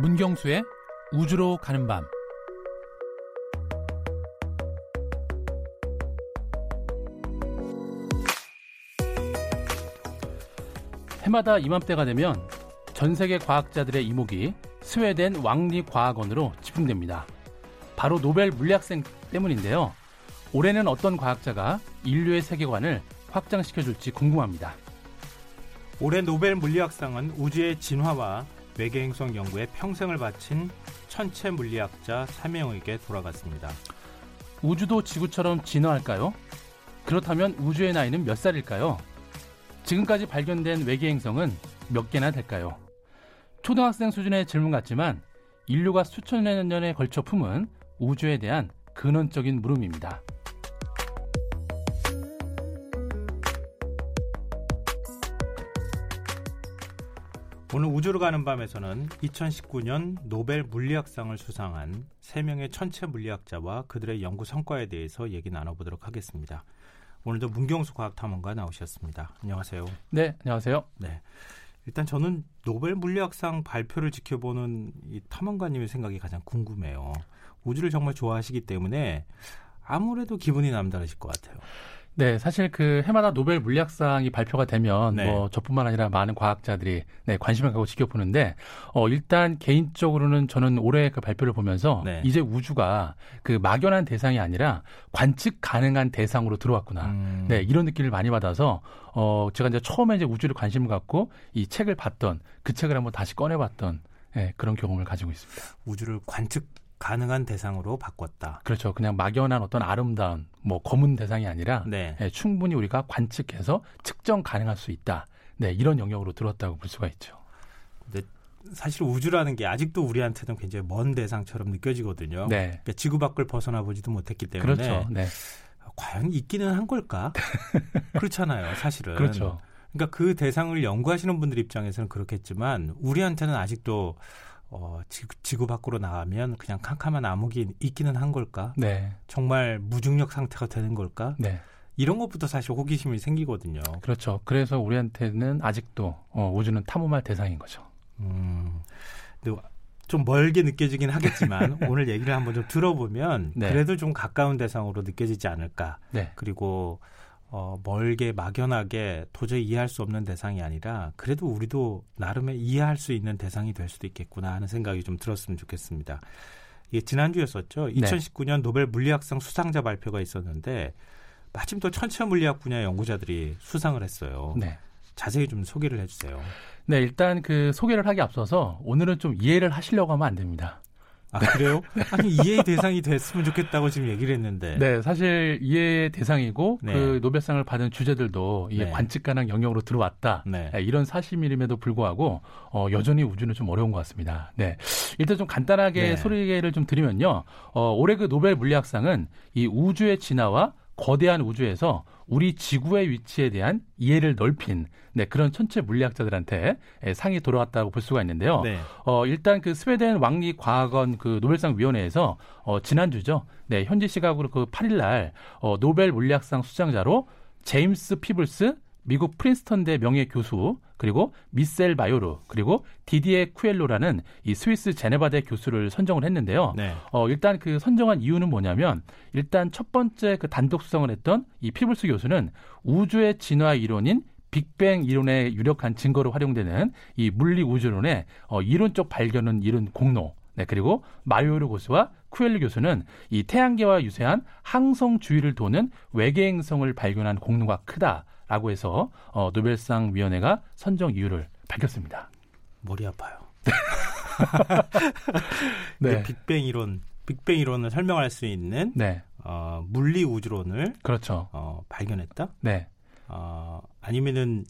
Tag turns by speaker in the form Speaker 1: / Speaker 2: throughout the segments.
Speaker 1: 문경수의 우주로 가는 밤 해마다 이맘때가 되면 전 세계 과학자들의 이목이 스웨덴 왕리 과학원으로 집중됩니다. 바로 노벨 물리학생 때문인데요. 올해는 어떤 과학자가 인류의 세계관을 확장시켜줄지 궁금합니다.
Speaker 2: 올해 노벨 물리학상은 우주의 진화와 외계행성 연구에 평생을 바친 천체 물리학자 3명에게 돌아갔습니다.
Speaker 1: 우주도 지구처럼 진화할까요? 그렇다면 우주의 나이는 몇 살일까요? 지금까지 발견된 외계행성은 몇 개나 될까요? 초등학생 수준의 질문 같지만 인류가 수천 여 년에 걸쳐 품은 우주에 대한 근원적인 물음입니다.
Speaker 2: 오늘 우주로 가는 밤에서는 2019년 노벨 물리학상을 수상한 3명의 천체 물리학자와 그들의 연구 성과에 대해서 얘기 나눠보도록 하겠습니다. 오늘도 문경수 과학탐험가 나오셨습니다. 안녕하세요.
Speaker 1: 네, 안녕하세요.
Speaker 2: 네. 일단 저는 노벨 물리학상 발표를 지켜보는 이 탐험가님의 생각이 가장 궁금해요. 우주를 정말 좋아하시기 때문에 아무래도 기분이 남다르실 것 같아요.
Speaker 1: 네, 사실 그 해마다 노벨 물리학상이 발표가 되면
Speaker 2: 네.
Speaker 1: 뭐 저뿐만 아니라 많은 과학자들이 네, 관심을 갖고 지켜보는데 어 일단 개인적으로는 저는 올해 그 발표를 보면서
Speaker 2: 네.
Speaker 1: 이제 우주가 그 막연한 대상이 아니라 관측 가능한 대상으로 들어왔구나.
Speaker 2: 음,
Speaker 1: 네, 이런 느낌을 많이 받아서 어 제가 이제 처음에 이제 우주를 관심을 갖고 이 책을 봤던 그 책을 한번 다시 꺼내 봤던 예, 그런 경험을 가지고 있습니다.
Speaker 2: 우주를 관측 가능한 대상으로 바꿨다.
Speaker 1: 그렇죠. 그냥 막연한 어떤 아름다운 뭐 검은 대상이 아니라
Speaker 2: 네.
Speaker 1: 예, 충분히 우리가 관측해서 측정 가능할 수 있다. 네, 이런 영역으로 들어왔다고 볼 수가 있죠.
Speaker 2: 사실 우주라는 게 아직도 우리한테는 굉장히 먼 대상처럼 느껴지거든요.
Speaker 1: 네.
Speaker 2: 그러니까 지구 밖을 벗어나 보지도 못했기 때문에
Speaker 1: 그렇죠. 네.
Speaker 2: 과연 있기는 한 걸까? 그렇잖아요, 사실은.
Speaker 1: 그렇죠.
Speaker 2: 그러니까 그 대상을 연구하시는 분들 입장에서는 그렇겠지만 우리한테는 아직도 어, 지구, 지구 밖으로 나가면 그냥 캄캄한 암흑이 있기는 한 걸까?
Speaker 1: 네.
Speaker 2: 정말 무중력 상태가 되는 걸까?
Speaker 1: 네.
Speaker 2: 이런 것부터 사실 호기심이 생기거든요.
Speaker 1: 그렇죠. 그래서 우리한테는 아직도 어, 우주는 탐험할 대상인 거죠.
Speaker 2: 음, 근데 좀 멀게 느껴지긴 하겠지만 오늘 얘기를 한번 좀 들어보면
Speaker 1: 네.
Speaker 2: 그래도 좀 가까운 대상으로 느껴지지 않을까.
Speaker 1: 네.
Speaker 2: 그리고 어, 멀게 막연하게 도저히 이해할 수 없는 대상이 아니라 그래도 우리도 나름의 이해할 수 있는 대상이 될 수도 있겠구나 하는 생각이 좀 들었으면 좋겠습니다. 이게 지난주였었죠. 2019년 노벨 물리학상 수상자 발표가 있었는데 마침 또 천체 물리학 분야 연구자들이 수상을 했어요.
Speaker 1: 네.
Speaker 2: 자세히 좀 소개를 해주세요.
Speaker 1: 네, 일단 그 소개를 하기 앞서서 오늘은 좀 이해를 하시려고 하면 안 됩니다.
Speaker 2: 아 그래요? 아니 이해의 대상이 됐으면 좋겠다고 지금 얘기를 했는데.
Speaker 1: 네, 사실 이해의 대상이고
Speaker 2: 네.
Speaker 1: 그 노벨상을 받은 주제들도 이게
Speaker 2: 네.
Speaker 1: 관측 가능 영역으로 들어왔다.
Speaker 2: 네.
Speaker 1: 네, 이런 사실임에도 불구하고 어, 여전히 우주는 좀 어려운 것 같습니다. 네, 일단 좀 간단하게
Speaker 2: 네.
Speaker 1: 소개를 좀 드리면요. 어, 올해 그 노벨 물리학상은 이 우주의 진화와 거대한 우주에서 우리 지구의 위치에 대한 이해를 넓힌 네, 그런 천체 물리학자들한테 예, 상이 돌아왔다고 볼 수가 있는데요.
Speaker 2: 네.
Speaker 1: 어, 일단 그 스웨덴 왕립 과학원 그 노벨상 위원회에서 어, 지난주죠. 네, 현지 시각으로 그 8일 날 어, 노벨 물리학상 수상자로 제임스 피블스 미국 프린스턴대 명예 교수 그리고 미셀 마요르 그리고 디디에 쿠엘로라는 이 스위스 제네바대 교수를 선정을 했는데요.
Speaker 2: 네.
Speaker 1: 어, 일단 그 선정한 이유는 뭐냐면 일단 첫 번째 그 단독 수상을 했던 이 피블스 교수는 우주의 진화 이론인 빅뱅 이론에 유력한 증거로 활용되는 이 물리 우주론의 어, 이론적 발견은 이룬 공로. 네, 그리고 마요르 교수와 쿠엘르 교수는 이 태양계와 유사한 항성 주위를 도는 외계 행성을 발견한 공로가 크다 라고 해서 어, 노벨상 위원회가 선정 이유를 밝혔습니다.
Speaker 2: 머리 아파요.
Speaker 1: 네.
Speaker 2: 빅뱅 이론, 빅뱅 이론을 설명할 수 있는
Speaker 1: 네.
Speaker 2: 어, 물리 우주론을
Speaker 1: 그렇죠.
Speaker 2: 어, 발견했다.
Speaker 1: 네.
Speaker 2: 어, 아니면은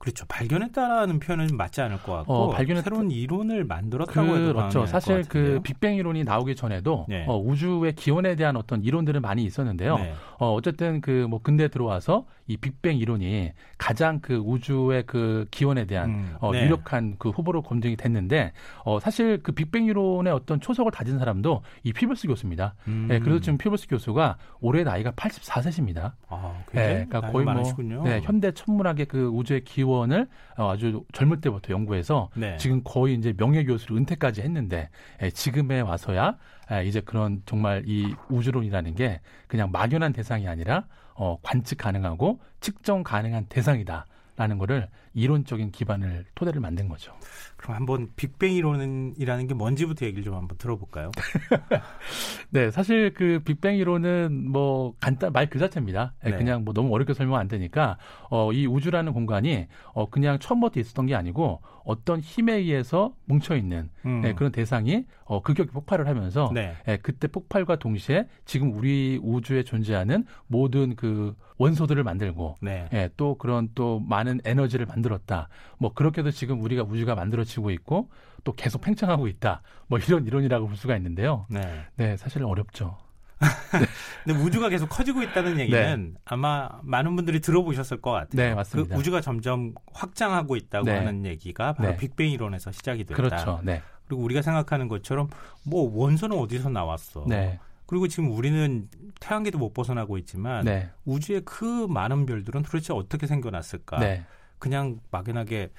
Speaker 2: 그렇죠. 발견했다라는 표현은 좀 맞지 않을 것 같고
Speaker 1: 어, 발견했-
Speaker 2: 새로운 이론을 만들었다고 해도
Speaker 1: 그렇죠. 사실
Speaker 2: 것
Speaker 1: 그. 빅뱅 이론이 나오기 전에도
Speaker 2: 네.
Speaker 1: 어, 우주의 기원에 대한 어떤 이론들은 많이 있었는데요.
Speaker 2: 네.
Speaker 1: 어, 어쨌든 그 뭐 근대 들어와서 이 빅뱅 이론이 가장 그 우주의 그 기원에 대한
Speaker 2: 음,
Speaker 1: 어,
Speaker 2: 네.
Speaker 1: 유력한 그 후보로 검증이 됐는데 어, 사실 그 빅뱅 이론의 어떤 초석을 다진 사람도 이 피블스 교수입니다.
Speaker 2: 음.
Speaker 1: 네, 그래서 지금 피블스 교수가 올해 나이가 84세십니다.
Speaker 2: 아,
Speaker 1: 네,
Speaker 2: 굉장히
Speaker 1: 그러니까 거의 뭐
Speaker 2: 많으시군요.
Speaker 1: 네, 현대 천문학의 그 우주의 기원 이원을 어, 아주 젊을 때부터 연구해서
Speaker 2: 네.
Speaker 1: 지금 거의 이제 명예 교수로 은퇴까지 했는데 예, 지금에 와서야 예, 이제 그런 정말 이 우주론이라는 게 그냥 막연한 대상이 아니라 어, 관측 가능하고 측정 가능한 대상이다. 라는 거를 이론적인 기반을 토대를 만든 거죠.
Speaker 2: 그럼 한번 빅뱅 이론이라는 게 뭔지부터 얘기를 좀 한번 들어볼까요?
Speaker 1: 네, 사실 그 빅뱅 이론은 뭐 간단 말 그 자체입니다. 네. 그냥 뭐 너무 어렵게 설명 안 되니까 어, 이 우주라는 공간이 어, 그냥 처음부터 있었던 게 아니고 어떤 힘에 의해서 뭉쳐 있는 음. 네, 그런 대상이 어, 급격히 폭발을 하면서 네. 네, 그때 폭발과 동시에 지금 우리 우주에 존재하는 모든 그 원소들을 만들고 네. 예, 또 그런 또 많은 에너지를 만들었다. 뭐 그렇게도 지금 우리가 우주가 만들어 지고 있고 또 계속 팽창하고 있다. 뭐 이런 이론이라고 볼 수가 있는데요. 네, 네 사실은 어렵죠.
Speaker 2: 네. 근데 우주가 계속 커지고 있다는 얘기는 네. 아마 많은 분들이 들어보셨을 것 같아요.
Speaker 1: 네, 맞습니다.
Speaker 2: 그 우주가 점점 확장하고 있다고 네. 하는 얘기가 바로 네. 빅뱅 이론에서 시작이 됐다.
Speaker 1: 그렇죠. 네.
Speaker 2: 그리고 우리가 생각하는 것처럼 뭐 원소는 어디서 나왔어? 네. 그리고 지금 우리는 태양계도 못 벗어나고 있지만 네. 우주의 그 많은 별들은 도대체 어떻게 생겨났을까? 네. 그냥 막연하게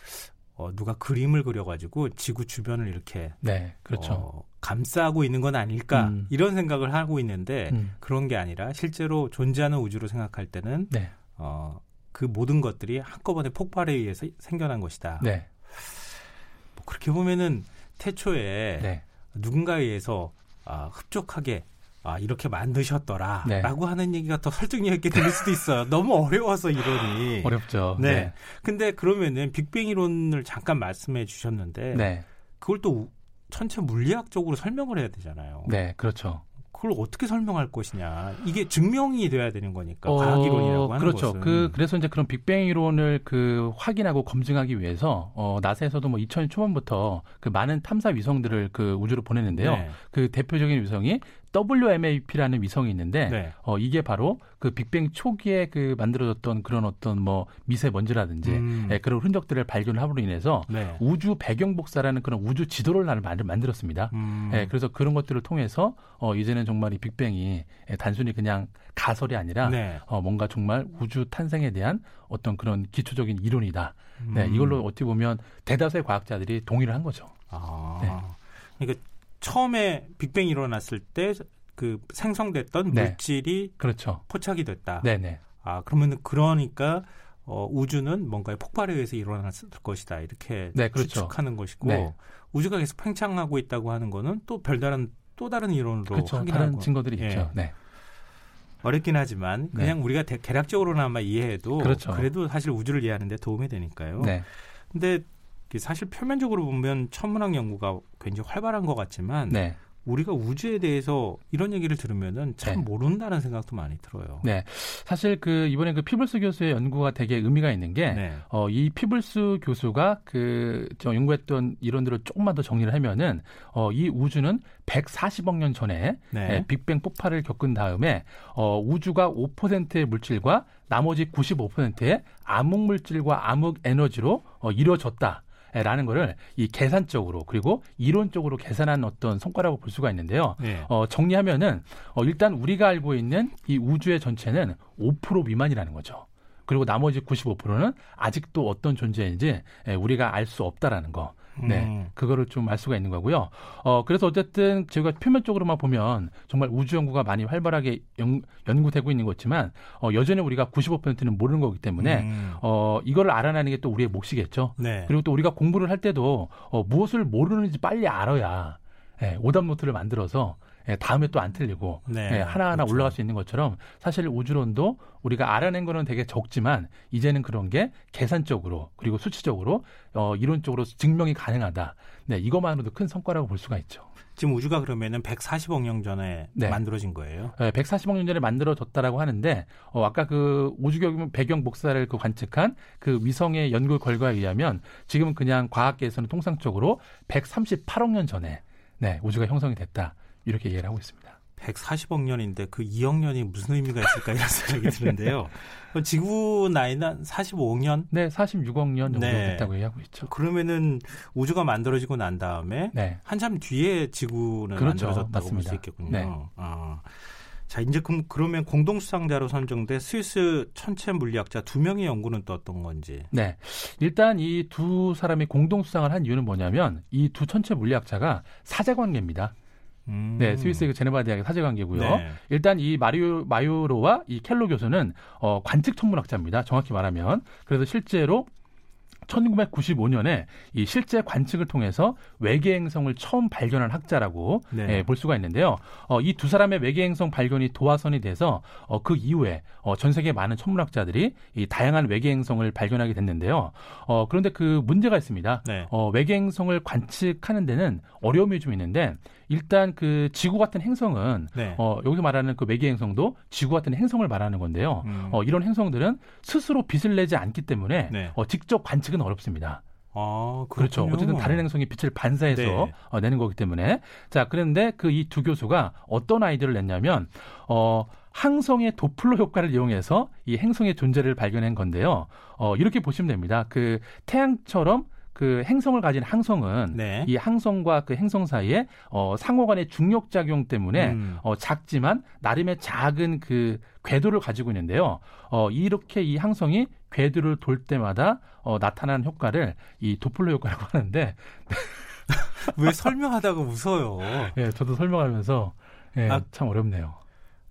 Speaker 2: 어, 누가 그림을 그려가지고 지구 주변을 이렇게
Speaker 1: 네, 그렇죠.
Speaker 2: 어, 감싸고 있는 건 아닐까 음. 이런 생각을 하고 있는데 음. 그런 게 아니라 실제로 존재하는 우주로 생각할 때는 네. 어, 그 모든 것들이 한꺼번에 폭발에 의해서 생겨난 것이다. 네. 뭐 그렇게 보면은 태초에 네. 누군가에 의해서 아, 흡족하게 아, 이렇게 만드셨더라. 네. 라고 하는 얘기가 더 설득력 있게 들릴 수도 있어요. 너무 어려워서 이론이.
Speaker 1: 어렵죠.
Speaker 2: 네. 네. 근데 그러면은 빅뱅 이론을 잠깐 말씀해 주셨는데. 네. 그걸 또 전체 물리학적으로 설명을 해야 되잖아요.
Speaker 1: 네, 그렇죠.
Speaker 2: 그걸 어떻게 설명할 것이냐. 이게 증명이 돼야 되는 거니까 어, 과학 이론이라고 하는
Speaker 1: 그렇죠.
Speaker 2: 것은.
Speaker 1: 그 그래서 이제 그런 빅뱅 이론을 그 확인하고 검증하기 위해서 어 나사에서도 뭐 2000년 초반부터 그 많은 탐사 위성들을 그 우주로 보냈는데요. 네. 그 대표적인 위성이 WMAP라는 위성이 있는데 네. 어 이게 바로 그 빅뱅 초기에 그 만들어졌던 그런 어떤 뭐 미세먼지라든지 음. 예, 그런 흔적들을 발견함으로 인해서 네. 우주 배경 복사라는 그런 우주 지도를 나를 만들었습니다. 음. 예, 그래서 그런 것들을 통해서 어 이제는 정말 이 빅뱅이 예, 단순히 그냥 가설이 아니라 네. 어 뭔가 정말 우주 탄생에 대한 어떤 그런 기초적인 이론이다. 네, 음. 네, 이걸로 어떻게 보면 대다수의 과학자들이 동의를 한 거죠.
Speaker 2: 아. 네. 그러니까 처음에 빅뱅이 일어났을 때 그 생성됐던 네. 물질이 그렇죠. 포착이 됐다. 네네. 아 그러면 그러니까 어, 우주는 뭔가의 폭발에 의해서 일어났을 것이다 이렇게 네, 그렇죠. 추측하는 것이고 네. 우주가 계속 팽창하고 있다고 하는 거는 또 별다른 또 다른 이론으로
Speaker 1: 그렇죠. 확인하고 다른 증거들이 예. 있죠. 네.
Speaker 2: 어렵긴 하지만 네. 그냥 우리가 대, 개략적으로나마 이해해도 그렇죠. 그래도 사실 우주를 이해하는데 도움이 되니까요. 네. 근데 사실 표면적으로 보면 천문학 연구가 굉장히 활발한 것 같지만 네. 우리가 우주에 대해서 이런 얘기를 들으면은 참 네. 모른다는 생각도 많이 들어요.
Speaker 1: 네. 사실 그 이번에 그 피블스 교수의 연구가 되게 의미가 있는 게, 네. 어, 이 피블스 교수가 그, 저 연구했던 이론들을 조금만 더 정리를 하면은, 어, 이 우주는 140억 년 전에 네. 예, 빅뱅 폭발을 겪은 다음에, 어, 우주가 5%의 물질과 나머지 95%의 암흑 물질과 암흑 에너지로 어, 이루어졌다. 라는 거를 이 계산적으로 그리고 이론적으로 계산한 어떤 성과라고 볼 수가 있는데요. 네. 어, 정리하면은 어, 일단 우리가 알고 있는 이 우주의 전체는 5% 미만이라는 거죠. 그리고 나머지 95%는 아직도 어떤 존재인지 우리가 알 수 없다라는 거. 네, 음. 그거를 좀 알 수가 있는 거고요. 어, 그래서 어쨌든 제가 표면적으로만 보면 정말 우주 연구가 많이 활발하게 연, 연구되고 있는 거지만 어, 여전히 우리가 95%는 모르는 거기 때문에 음. 어, 이거를 알아내는 게 또 우리의 몫이겠죠. 네. 그리고 또 우리가 공부를 할 때도 어, 무엇을 모르는지 빨리 알아야 예, 오답 노트를 만들어서 예, 다음에 또 안 틀리고 네, 예, 하나하나 그렇죠. 올라갈 수 있는 것처럼 사실 우주론도 우리가 알아낸 거는 되게 적지만 이제는 그런 게 계산적으로 그리고 수치적으로 어, 이론적으로 증명이 가능하다. 네, 이것만으로도 큰 성과라고 볼 수가 있죠.
Speaker 2: 지금 우주가 그러면은 140억 년 전에 네. 만들어진 거예요?
Speaker 1: 네, 140억 년 전에 만들어졌다라고 하는데 어, 아까 그 우주 배경 복사를 그 관측한 그 위성의 연구 결과에 의하면 지금은 그냥 과학계에서는 통상적으로 138억 년 전에 네, 우주가 형성이 됐다. 이렇게 이해를 하고 있습니다.
Speaker 2: 140억 년인데 그 2억 년이 무슨 의미가 있을까 이런 생각이 드는데요. 지구 나이는 45억 년?
Speaker 1: 네, 46억 년 정도 네. 됐다고 얘기하고 있죠.
Speaker 2: 그러면은 우주가 만들어지고 난 다음에 네. 한참 뒤에 지구는 그렇죠. 만들어졌다고 볼 수 있겠군요. 네. 아. 자, 이제 그럼 그러면 공동 수상자로 선정된 스위스 천체 물리학자 두 명의 연구는 또 어떤 건지.
Speaker 1: 네. 일단 이 두 사람이 공동 수상을 한 이유는 뭐냐면 이 두 천체 물리학자가 사제 관계입니다. 음. 네, 스위스 그 제네바 대학의 사제 관계고요. 네. 일단 이 마리오 마요로와 이 켈로 교수는 어 관측 천문학자입니다. 정확히 말하면. 그래서 실제로 1995년에 이 실제 관측을 통해서 외계 행성을 처음 발견한 학자라고 네. 예, 볼 수가 있는데요. 어, 이 두 사람의 외계 행성 발견이 도화선이 돼서 어, 그 이후에 어, 전 세계 많은 천문학자들이 이 다양한 외계 행성을 발견하게 됐는데요. 어, 그런데 그 문제가 있습니다. 네. 어, 외계 행성을 관측하는 데는 어려움이 좀 있는데 일단 그 지구 같은 행성은 네. 어, 여기 말하는 그 외계 행성도 지구 같은 행성을 말하는 건데요. 음. 어, 이런 행성들은 스스로 빛을 내지 않기 때문에 네. 어, 직접 관측은 어렵습니다. 아, 그렇죠. 어쨌든 다른 행성이 빛을 반사해서 네. 어, 내는 거기 때문에 자 그런데 그 이 두 교수가 어떤 아이디어를 냈냐면 어 항성의 도플러 효과를 이용해서 이 행성의 존재를 발견한 건데요. 어 이렇게 보시면 됩니다. 그 태양처럼 그 행성을 가진 항성은 네. 이 항성과 그 행성 사이에 어, 상호간의 중력 작용 때문에 음. 어, 작지만 나름의 작은 그 궤도를 가지고 있는데요. 어, 이렇게 이 항성이 궤도를 돌 때마다 어, 나타나는 효과를 이 도플러 효과라고 하는데
Speaker 2: 왜 설명하다가 웃어요?
Speaker 1: 예, 저도 설명하면서 예, 아, 참 어렵네요.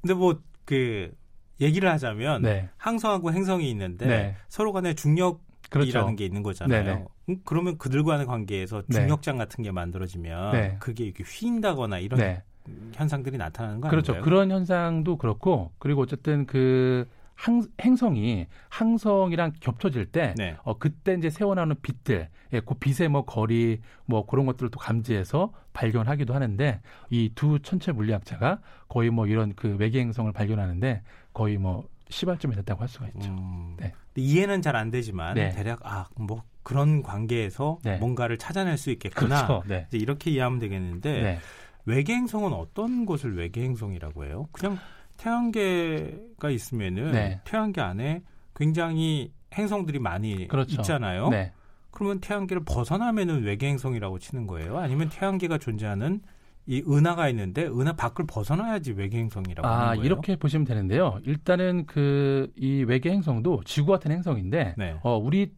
Speaker 2: 근데 뭐 그 얘기를 하자면 네. 항성하고 행성이 있는데 네. 서로 간의 중력 그렇죠. 이라는 게 있는 거잖아요. 네네. 음, 그러면 그들과의 관계에서 네. 중력장 네. 같은 게 만들어지면 네. 그게 이렇게 휘인다거나 이런 네. 현상들이 나타나는 거
Speaker 1: 그렇죠.
Speaker 2: 아닌가요?
Speaker 1: 그런 현상도 그렇고 그리고 어쨌든 그 항, 행성이 항성이랑 겹쳐질 때, 네. 어, 그때 이제 새어나오는 빛들, 예, 그 빛의 뭐 거리, 뭐 그런 것들을 또 감지해서 발견하기도 하는데, 이 두 천체 물리학자가 거의 뭐 이런 그 외계 행성을 발견하는데 거의 뭐 시발점이 됐다고 할 수가 있죠. 음,
Speaker 2: 네. 이해는 잘 안 되지만 네. 대략 아뭐 그런 관계에서 네. 뭔가를 찾아낼 수 있겠구나. 그렇죠. 네. 이제 이렇게 이해하면 되겠는데 네. 외계 행성은 어떤 것을 외계 행성이라고 해요? 그냥 태양계가 있으면은 네. 태양계 안에 굉장히 행성들이 많이 그렇죠. 있잖아요. 네. 그러면 태양계를 벗어나면은 외계 행성이라고 치는 거예요? 아니면 태양계가 존재하는 이 은하가 있는데 은하 밖을 벗어나야지 외계 행성이라고 아, 하는 거예요.
Speaker 1: 이렇게 보시면 되는데요. 일단은 그 이 외계 행성도 지구 같은 행성인데 네. 어 우리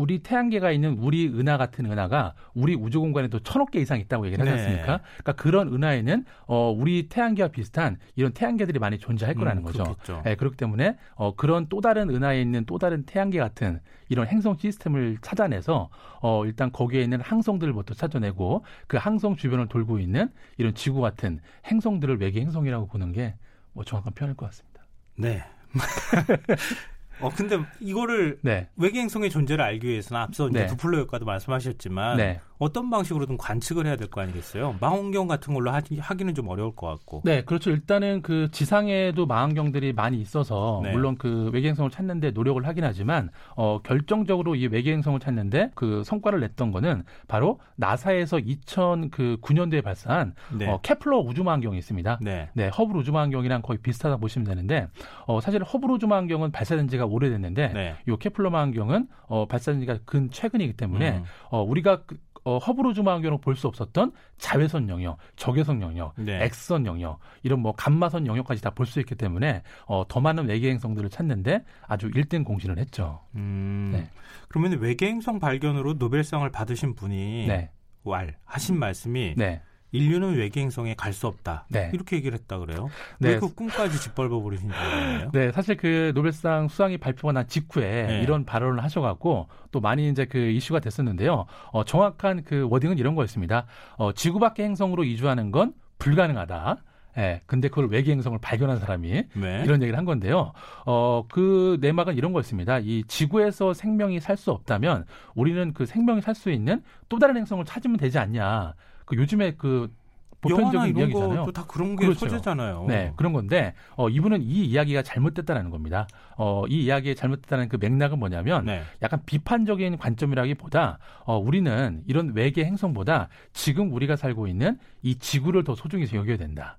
Speaker 1: 우리 태양계가 있는 우리 은하 같은 은하가 우리 우주 공간에도 천억 개 이상 있다고 얘기를 하지 네. 않습니까? 네. 그러니까 그런 은하에는 어 우리 태양계와 비슷한 이런 태양계들이 많이 존재할 거라는 음, 거죠. 네, 그렇기 때문에 어 그런 또 다른 은하에 있는 또 다른 태양계 같은 이런 행성 시스템을 찾아내서 어 일단 거기에 있는 항성들부터 찾아내고 그 항성 주변을 돌고 있는 이런 지구 같은 행성들을 외계 행성이라고 보는 게 뭐 정확한 표현일 것 같습니다.
Speaker 2: 네. 어 근데 이거를 네. 외계 행성의 존재를 알기 위해서는 앞서 이제 네. 두플로 효과도 말씀하셨지만 네. 어떤 방식으로든 관측을 해야 될 거 아니겠어요? 망원경 같은 걸로 하기, 하기는 좀 어려울 것 같고.
Speaker 1: 네, 그렇죠. 일단은 그 지상에도 망원경들이 많이 있어서 네. 물론 그 외계행성을 찾는데 노력을 하긴 하지만 어 결정적으로 이 외계행성을 찾는데 그 성과를 냈던 거는 바로 나사에서 2009년도에 발사한 네. 어, 케플러 우주망원경이 있습니다. 네. 네, 허블 우주망원경이랑 거의 비슷하다 보시면 되는데 어 사실 허블 우주망원경은 발사된 지가 오래됐는데 네. 이 케플러 망원경은 어 발사된 지가 근 최근이기 때문에 음. 어 우리가 그, 어, 허브로 주망원경으로 볼수 없었던 자외선 영역, 적외선 영역, 네. X선 영역, 이런 뭐 감마선 영역까지 다 볼 수 있기 때문에 어, 더 많은 외계 행성들을 찾는데 아주 1등 공신을 했죠. 음,
Speaker 2: 네. 그러면 외계 행성 발견으로 노벨상을 받으신 분이 네. 왈 하신 말씀이 네. 인류는 외계 행성에 갈 수 없다. 네. 이렇게 얘기를 했다 그래요. 네. 왜그 꿈까지 짓밟아 버리신 거예요?
Speaker 1: 네, 사실 그 노벨상 수상이 발표가 난 직후에 네. 이런 발언을 하셔갖고 또 많이 이제 그 이슈가 됐었는데요. 어, 정확한 그 워딩은 이런 거였습니다. 어, 지구 밖의 행성으로 이주하는 건 불가능하다. 예, 네, 근데 그걸 외계 행성을 발견한 사람이 네. 이런 얘기를 한 건데요. 어, 그 내막은 이런 거였습니다. 이 지구에서 생명이 살 수 없다면 우리는 그 생명이 살 수 있는 또 다른 행성을 찾으면 되지 않냐. 그 요즘에 그 보편적인 이야기잖아요.
Speaker 2: 다 그런 게 그렇죠. 소재잖아요.
Speaker 1: 네, 그런 건데 어, 이분은 이 이야기가 잘못됐다는 겁니다. 어, 이 이야기에 잘못됐다는 그 맥락은 뭐냐면 네. 약간 비판적인 관점이라기보다 어, 우리는 이런 외계 행성보다 지금 우리가 살고 있는 이 지구를 더 소중히 여겨야 된다.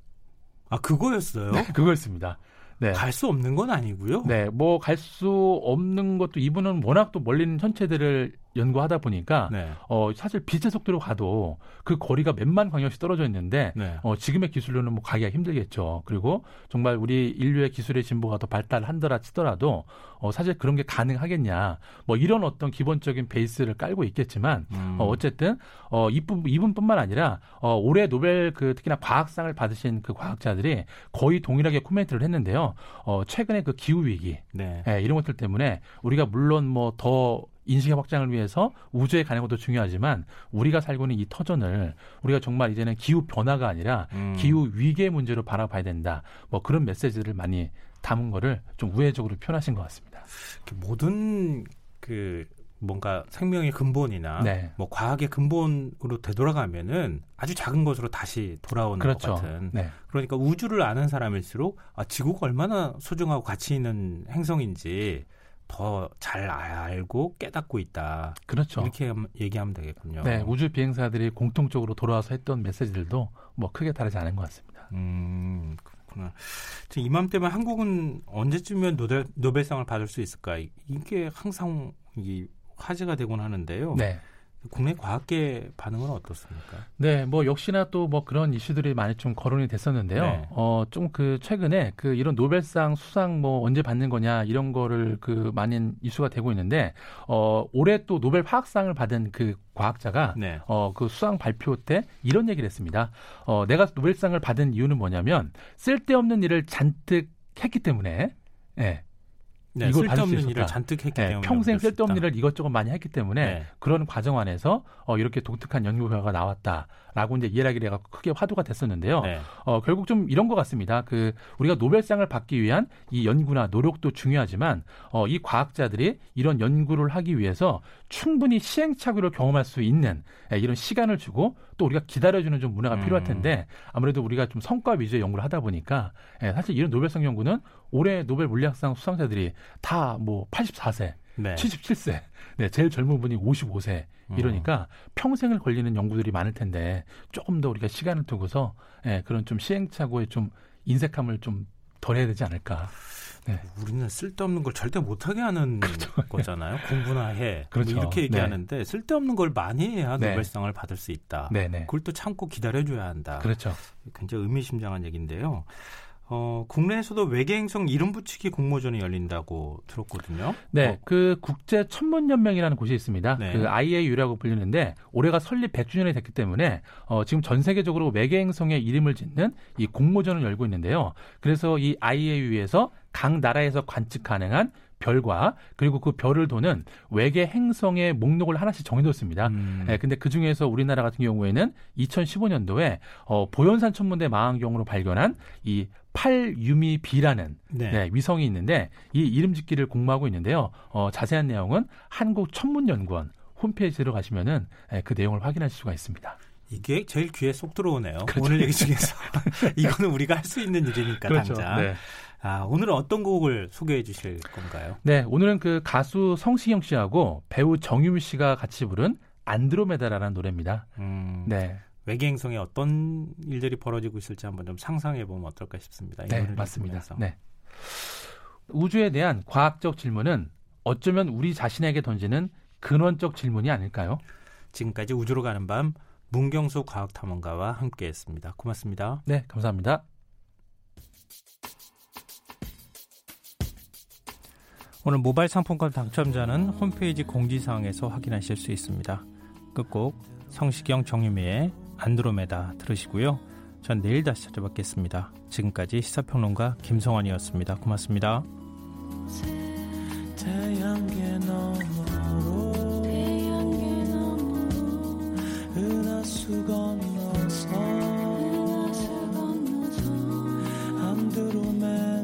Speaker 2: 아 그거였어요? 네,
Speaker 1: 그거였습니다.
Speaker 2: 네. 갈 수 없는 건 아니고요.
Speaker 1: 네, 뭐 갈 수 없는 것도 이분은 워낙 또 멀리 있는 천체들을 연구하다 보니까 네. 어 사실 빛의 속도로 가도 그 거리가 몇만 광년씩 떨어져 있는데 네. 어 지금의 기술로는 뭐 가기가 힘들겠죠. 그리고 정말 우리 인류의 기술의 진보가 더 발달한더라 치더라도 어 사실 그런 게 가능하겠냐. 뭐 이런 어떤 기본적인 베이스를 깔고 있겠지만 음. 어 어쨌든 어 이분 이분뿐만 아니라 어 올해 노벨 그 특히나 과학상을 받으신 그 과학자들이 거의 동일하게 코멘트를 했는데요. 어 최근에 그 기후 위기 네. 예, 이런 것들 때문에 우리가 물론 뭐더 인식의 확장을 위해서 우주에 가는 것도 중요하지만 우리가 살고 있는 이 터전을 우리가 정말 이제는 기후 변화가 아니라 음. 기후 위기의 문제로 바라봐야 된다. 뭐 그런 메시지를 많이 담은 거를 좀 우회적으로 표현하신 것 같습니다.
Speaker 2: 모든 그 뭔가 생명의 근본이나 네. 뭐 과학의 근본으로 되돌아가면은 아주 작은 것으로 다시 돌아오는 그렇죠. 것 같은. 네. 그러니까 우주를 아는 사람일수록 아, 지구가 얼마나 소중하고 가치 있는 행성인지 더 잘 알고 깨닫고 있다.
Speaker 1: 그렇죠.
Speaker 2: 이렇게 얘기하면 되겠군요.
Speaker 1: 네, 우주 비행사들이 공통적으로 돌아와서 했던 메시지들도 뭐 크게 다르지 않은 것 같습니다.
Speaker 2: 음, 그렇구나. 이맘때면 한국은 언제쯤이면 노벨, 노벨상을 받을 수 있을까? 이게 항상 이 화제가 되곤 하는데요. 네. 국내 과학계 반응은 어떻습니까?
Speaker 1: 네, 뭐 역시나 또 뭐 그런 이슈들이 많이 좀 거론이 됐었는데요. 네. 어, 좀 그 최근에 그 이런 노벨상 수상 뭐 언제 받는 거냐 이런 거를 그 많은 이슈가 되고 있는데 어, 올해 또 노벨 화학상을 받은 그 과학자가 네. 어, 그 수상 발표 때 이런 얘기를 했습니다. 어, 내가 노벨상을 받은 이유는 뭐냐면 쓸데없는 일을 잔뜩 했기 때문에 예. 네.
Speaker 2: 네, 이걸 쓸데없는 일을 잔뜩 했기 네, 때문에
Speaker 1: 평생 쓸데없는 일을 이것저것 많이 했기 때문에 네. 그런 과정 안에서 어, 이렇게 독특한 연구 결과가 나왔다라고 이제 이야기를 해가 크게 화두가 됐었는데요. 네. 어, 결국 좀 이런 것 같습니다. 그 우리가 노벨상을 받기 위한 이 연구나 노력도 중요하지만 어, 이 과학자들이 이런 연구를 하기 위해서 충분히 시행착오를 경험할 수 있는 예, 이런 시간을 주고 또 우리가 기다려주는 좀 문화가 음. 필요할 텐데 아무래도 우리가 좀 성과 위주의 연구를 하다 보니까 예, 사실 이런 노벨상 연구는 올해 노벨 물리학상 수상자들이 다 뭐 84세, 네. 77세, 네, 제일 젊은 분이 55세 이러니까 음. 평생을 걸리는 연구들이 많을 텐데 조금 더 우리가 시간을 두고서 예, 그런 좀 시행착오에 좀 인색함을 좀 덜해야 되지 않을까.
Speaker 2: 네. 우리는 쓸데없는 걸 절대 못하게 하는 그렇죠. 거잖아요. 공부나 해. 뭐 그렇죠. 뭐 이렇게 얘기하는데 네. 쓸데없는 걸 많이 해야 네. 노벨상을 받을 수 있다. 네, 네. 그걸 또 참고 기다려줘야 한다.
Speaker 1: 그렇죠.
Speaker 2: 굉장히 의미심장한 얘기인데요. 어, 국내에서도 외계행성 이름 붙이기 공모전이 열린다고 들었거든요.
Speaker 1: 네, 어. 그 국제 천문연맹이라는 곳이 있습니다. 네. 그 IAU라고 불리는데 올해가 설립 100주년이 됐기 때문에 어, 지금 전 세계적으로 외계행성의 이름을 짓는 이 공모전을 열고 있는데요. 그래서 이 IAU에서 각 나라에서 관측 가능한 별과 그리고 그 별을 도는 외계 행성의 목록을 하나씩 정해놓습니다. 음. 예, 근데 그 중에서 우리나라 같은 경우에는 2015년도에 어, 보현산 천문대 망원경으로 발견한 이 8유미 B라는 네. 네, 위성이 있는데 이 이름 짓기를 공모하고 있는데요. 어, 자세한 내용은 한국천문연구원 홈페이지로 가시면은 예, 그 내용을 확인하실 수가 있습니다.
Speaker 2: 이게 제일 귀에 쏙 들어오네요. 그렇죠. 오늘 얘기 중에서 이거는 우리가 할 수 있는 일이니까 그렇죠. 당장. 네. 아, 오늘은 어떤 곡을 소개해 주실 건가요?
Speaker 1: 네, 오늘은 그 가수 성시경 씨하고 배우 정유미 씨가 같이 부른 안드로메다라는 노래입니다. 음,
Speaker 2: 네. 외계 행성에 어떤 일들이 벌어지고 있을지 한번 좀 상상해 보면 어떨까 싶습니다.
Speaker 1: 네, 맞습니다. 들으면서. 네. 우주에 대한 과학적 질문은 어쩌면 우리 자신에게 던지는 근원적 질문이 아닐까요?
Speaker 2: 지금까지 우주로 가는 밤 문경수 과학탐험가와 함께했습니다. 고맙습니다.
Speaker 1: 네, 감사합니다. 오늘 모바일 상품권 당첨자는 홈페이지 공지사항에서 확인하실 수 있습니다. 끝곡 성시경 정유미의 안드로메다 들으시고요. 전 내일 다시 찾아뵙겠습니다. 지금까지 시사평론가 김성환이었습니다. 고맙습니다. 태양계 너머로 태양계 너머로 은하수 건너서 은하수 건너서 안드로메